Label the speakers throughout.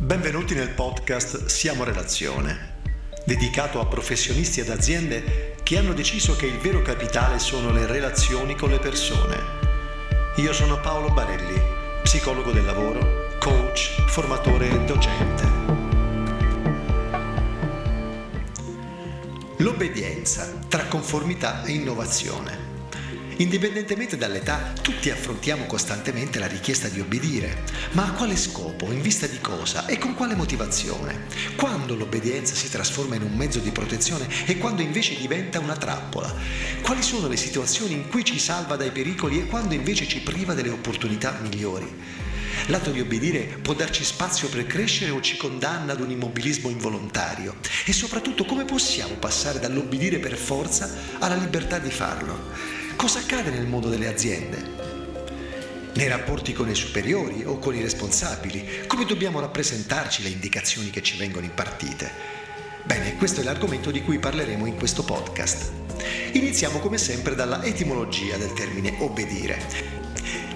Speaker 1: Benvenuti nel podcast Siamo Relazione, dedicato a professionisti ed aziende che hanno deciso che il vero capitale sono le relazioni con le persone. Io sono Paolo Barelli, psicologo del lavoro, coach, formatore e docente. L'obbedienza tra conformità e innovazione. Indipendentemente dall'età, tutti affrontiamo costantemente la richiesta di obbedire. Ma a quale scopo, in vista di cosa e con quale motivazione? Quando l'obbedienza si trasforma in un mezzo di protezione e quando invece diventa una trappola? Quali sono le situazioni in cui ci salva dai pericoli e quando invece ci priva delle opportunità migliori? L'atto di obbedire può darci spazio per crescere o ci condanna ad un immobilismo involontario? E soprattutto come possiamo passare dall'obbedire per forza alla libertà di farlo? Cosa accade nel mondo delle aziende? Nei rapporti con i superiori o con i responsabili? Come dobbiamo rappresentarci le indicazioni che ci vengono impartite? Bene, questo è l'argomento di cui parleremo in questo podcast. Iniziamo come sempre dalla etimologia del termine obbedire.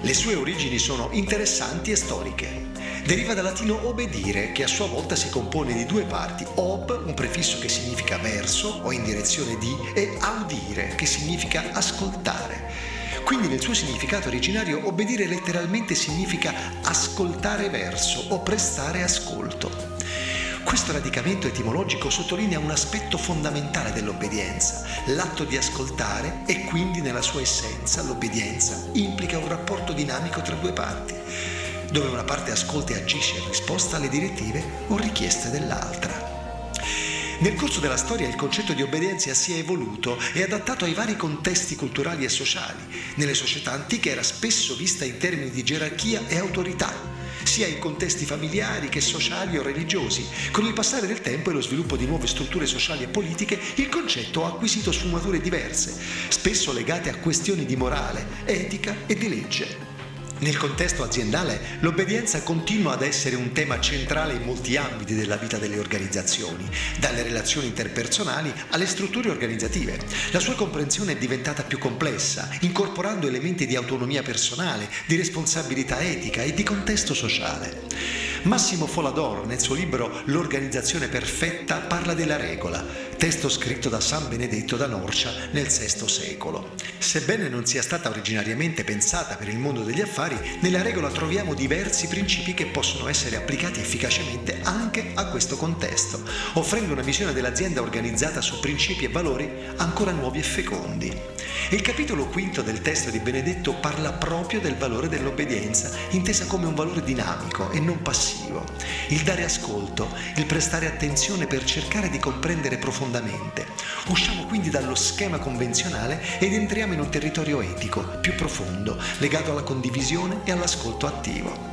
Speaker 1: Le sue origini sono interessanti e storiche. Deriva dal latino obedire, che a sua volta si compone di due parti, ob, un prefisso che significa verso o in direzione di, e audire, che significa ascoltare. Quindi nel suo significato originario obbedire letteralmente significa ascoltare verso o prestare ascolto. Questo radicamento etimologico sottolinea un aspetto fondamentale dell'obbedienza. L'atto di ascoltare e quindi nella sua essenza l'obbedienza implica un rapporto dinamico tra due parti, dove una parte ascolta e agisce in risposta alle direttive o richieste dell'altra. Nel corso della storia il concetto di obbedienza si è evoluto e adattato ai vari contesti culturali e sociali. Nelle società antiche era spesso vista in termini di gerarchia e autorità, sia in contesti familiari che sociali o religiosi. Con il passare del tempo e lo sviluppo di nuove strutture sociali e politiche, il concetto ha acquisito sfumature diverse, spesso legate a questioni di morale, etica e di legge. Nel contesto aziendale l'obbedienza continua ad essere un tema centrale in molti ambiti della vita delle organizzazioni, dalle relazioni interpersonali alle strutture organizzative. La sua comprensione è diventata più complessa, incorporando elementi di autonomia personale, di responsabilità etica e di contesto sociale. Massimo Folador, nel suo libro L'organizzazione perfetta, parla della regola, testo scritto da San Benedetto da Norcia nel VI secolo. Sebbene non sia stata originariamente pensata per il mondo degli affari, nella regola troviamo diversi principi che possono essere applicati efficacemente anche a questo contesto, offrendo una visione dell'azienda organizzata su principi e valori ancora nuovi e fecondi. Il capitolo quinto del testo di Benedetto parla proprio del valore dell'obbedienza, intesa come un valore dinamico e non passivo. Il dare ascolto, il prestare attenzione per cercare di comprendere profondamente. Usciamo quindi dallo schema convenzionale ed entriamo in un territorio etico, più profondo, legato alla condivisione e all'ascolto attivo.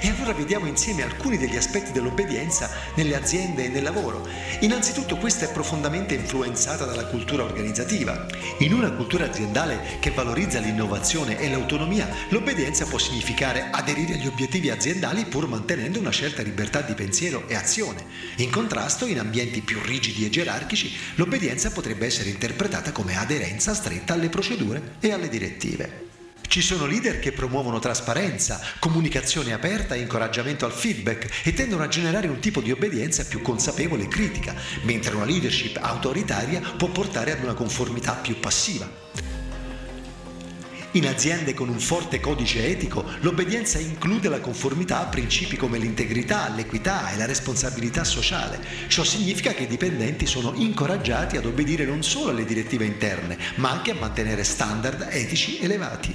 Speaker 1: E allora vediamo insieme alcuni degli aspetti dell'obbedienza nelle aziende e nel lavoro. Innanzitutto questa è profondamente influenzata dalla cultura organizzativa. In una cultura aziendale che valorizza l'innovazione e l'autonomia, l'obbedienza può significare aderire agli obiettivi aziendali pur mantenendo una certa libertà di pensiero e azione. In contrasto, in ambienti più rigidi e gerarchici, l'obbedienza potrebbe essere interpretata come aderenza stretta alle procedure e alle direttive. Ci sono leader che promuovono trasparenza, comunicazione aperta e incoraggiamento al feedback e tendono a generare un tipo di obbedienza più consapevole e critica, mentre una leadership autoritaria può portare ad una conformità più passiva. In aziende con un forte codice etico, l'obbedienza include la conformità a principi come l'integrità, l'equità e la responsabilità sociale. Ciò significa che i dipendenti sono incoraggiati ad obbedire non solo alle direttive interne, ma anche a mantenere standard etici elevati.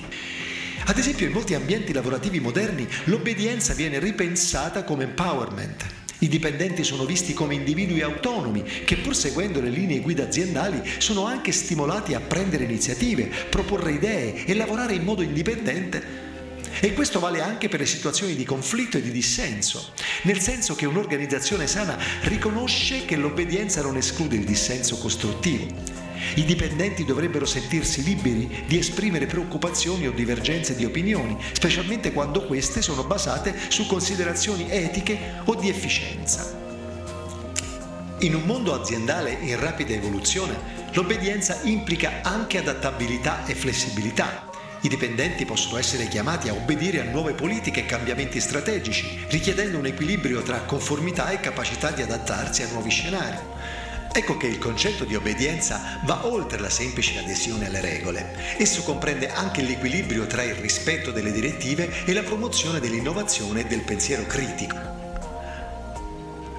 Speaker 1: Ad esempio, in molti ambienti lavorativi moderni l'obbedienza viene ripensata come empowerment, i dipendenti sono visti come individui autonomi che pur seguendo le linee guida aziendali sono anche stimolati a prendere iniziative, proporre idee e lavorare in modo indipendente. E questo vale anche per le situazioni di conflitto e di dissenso, nel senso che un'organizzazione sana riconosce che l'obbedienza non esclude il dissenso costruttivo. I dipendenti dovrebbero sentirsi liberi di esprimere preoccupazioni o divergenze di opinioni, specialmente quando queste sono basate su considerazioni etiche o di efficienza. In un mondo aziendale in rapida evoluzione, l'obbedienza implica anche adattabilità e flessibilità. I dipendenti possono essere chiamati a obbedire a nuove politiche e cambiamenti strategici, richiedendo un equilibrio tra conformità e capacità di adattarsi a nuovi scenari. Ecco che il concetto di obbedienza va oltre la semplice adesione alle regole. Esso comprende anche l'equilibrio tra il rispetto delle direttive e la promozione dell'innovazione e del pensiero critico.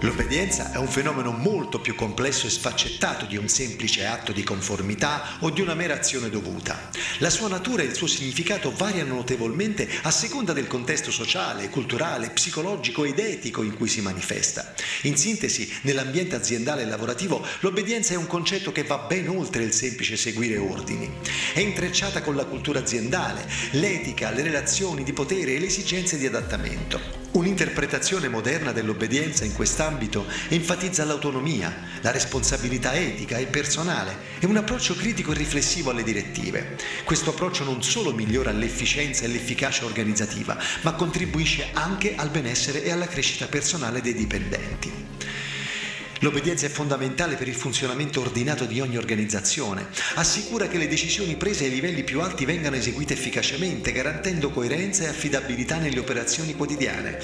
Speaker 1: L'obbedienza è un fenomeno molto più complesso e sfaccettato di un semplice atto di conformità o di una mera azione dovuta. La sua natura e il suo significato variano notevolmente a seconda del contesto sociale, culturale, psicologico ed etico in cui si manifesta. In sintesi, nell'ambiente aziendale e lavorativo, l'obbedienza è un concetto che va ben oltre il semplice seguire ordini. È intrecciata con la cultura aziendale, l'etica, le relazioni di potere e le esigenze di adattamento. Un'interpretazione moderna dell'obbedienza in quest'ambito enfatizza l'autonomia, la responsabilità etica e personale e un approccio critico e riflessivo alle direttive. Questo approccio non solo migliora l'efficienza e l'efficacia organizzativa, ma contribuisce anche al benessere e alla crescita personale dei dipendenti. L'obbedienza è fondamentale per il funzionamento ordinato di ogni organizzazione. Assicura che le decisioni prese ai livelli più alti vengano eseguite efficacemente, garantendo coerenza e affidabilità nelle operazioni quotidiane.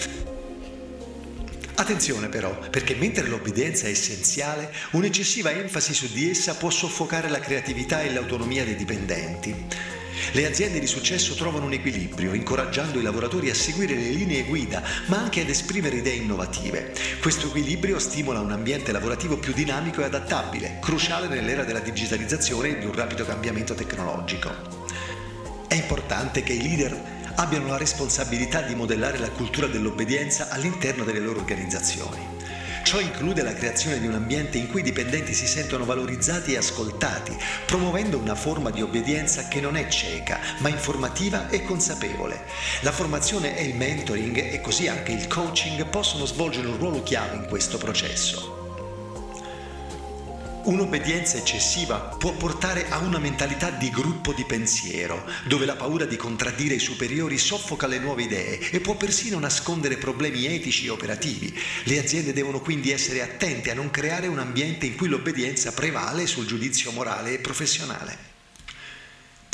Speaker 1: Attenzione però, perché mentre l'obbedienza è essenziale, un'eccessiva enfasi su di essa può soffocare la creatività e l'autonomia dei dipendenti. Le aziende di successo trovano un equilibrio, incoraggiando i lavoratori a seguire le linee guida, ma anche ad esprimere idee innovative. Questo equilibrio stimola un ambiente lavorativo più dinamico e adattabile, cruciale nell'era della digitalizzazione e di un rapido cambiamento tecnologico. È importante che i leader abbiano la responsabilità di modellare la cultura dell'obbedienza all'interno delle loro organizzazioni. Ciò include la creazione di un ambiente in cui i dipendenti si sentono valorizzati e ascoltati, promuovendo una forma di obbedienza che non è cieca, ma informativa e consapevole. La formazione e il mentoring e così anche il coaching possono svolgere un ruolo chiave in questo processo. Un'obbedienza eccessiva può portare a una mentalità di gruppo di pensiero, dove la paura di contraddire i superiori soffoca le nuove idee e può persino nascondere problemi etici e operativi. Le aziende devono quindi essere attente a non creare un ambiente in cui l'obbedienza prevale sul giudizio morale e professionale.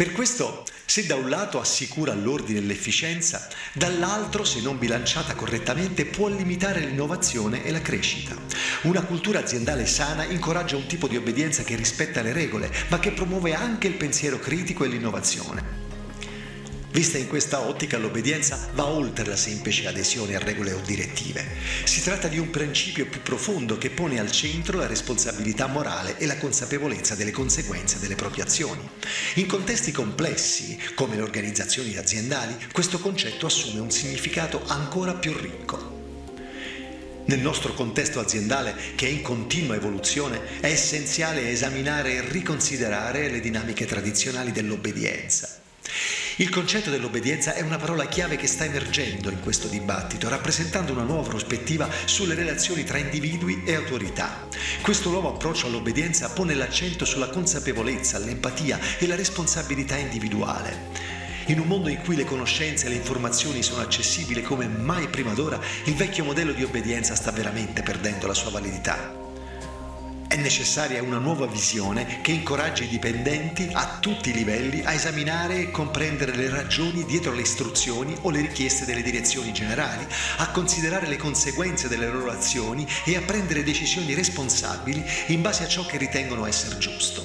Speaker 1: Per questo, se da un lato assicura l'ordine e l'efficienza, dall'altro, se non bilanciata correttamente, può limitare l'innovazione e la crescita. Una cultura aziendale sana incoraggia un tipo di obbedienza che rispetta le regole, ma che promuove anche il pensiero critico e l'innovazione. Vista in questa ottica, l'obbedienza va oltre la semplice adesione a regole o direttive. Si tratta di un principio più profondo che pone al centro la responsabilità morale e la consapevolezza delle conseguenze delle proprie azioni. In contesti complessi, come le organizzazioni aziendali, questo concetto assume un significato ancora più ricco. Nel nostro contesto aziendale, che è in continua evoluzione, è essenziale esaminare e riconsiderare le dinamiche tradizionali dell'obbedienza. Il concetto dell'obbedienza è una parola chiave che sta emergendo in questo dibattito, rappresentando una nuova prospettiva sulle relazioni tra individui e autorità. Questo nuovo approccio all'obbedienza pone l'accento sulla consapevolezza, l'empatia e la responsabilità individuale. In un mondo in cui le conoscenze e le informazioni sono accessibili come mai prima d'ora, il vecchio modello di obbedienza sta veramente perdendo la sua validità. È necessaria una nuova visione che incoraggi i dipendenti a tutti i livelli a esaminare e comprendere le ragioni dietro le istruzioni o le richieste delle direzioni generali, a considerare le conseguenze delle loro azioni e a prendere decisioni responsabili in base a ciò che ritengono essere giusto.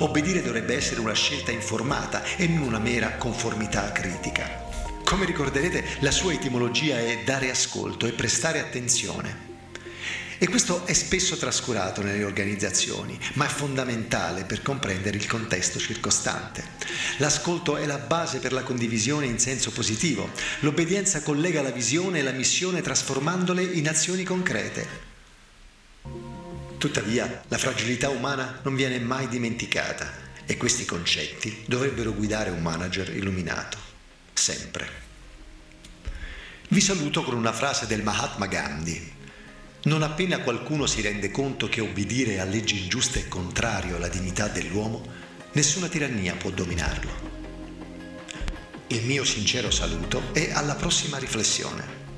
Speaker 1: Obbedire dovrebbe essere una scelta informata e non una mera conformità critica. Come ricorderete, la sua etimologia è dare ascolto e prestare attenzione. E questo è spesso trascurato nelle organizzazioni, ma è fondamentale per comprendere il contesto circostante. L'ascolto è la base per la condivisione in senso positivo. L'obbedienza collega la visione e la missione trasformandole in azioni concrete. Tuttavia, la fragilità umana non viene mai dimenticata e questi concetti dovrebbero guidare un manager illuminato, sempre. Vi saluto con una frase del Mahatma Gandhi. Non appena qualcuno si rende conto che obbedire a leggi ingiuste è contrario alla dignità dell'uomo, nessuna tirannia può dominarlo. Il mio sincero saluto e alla prossima riflessione.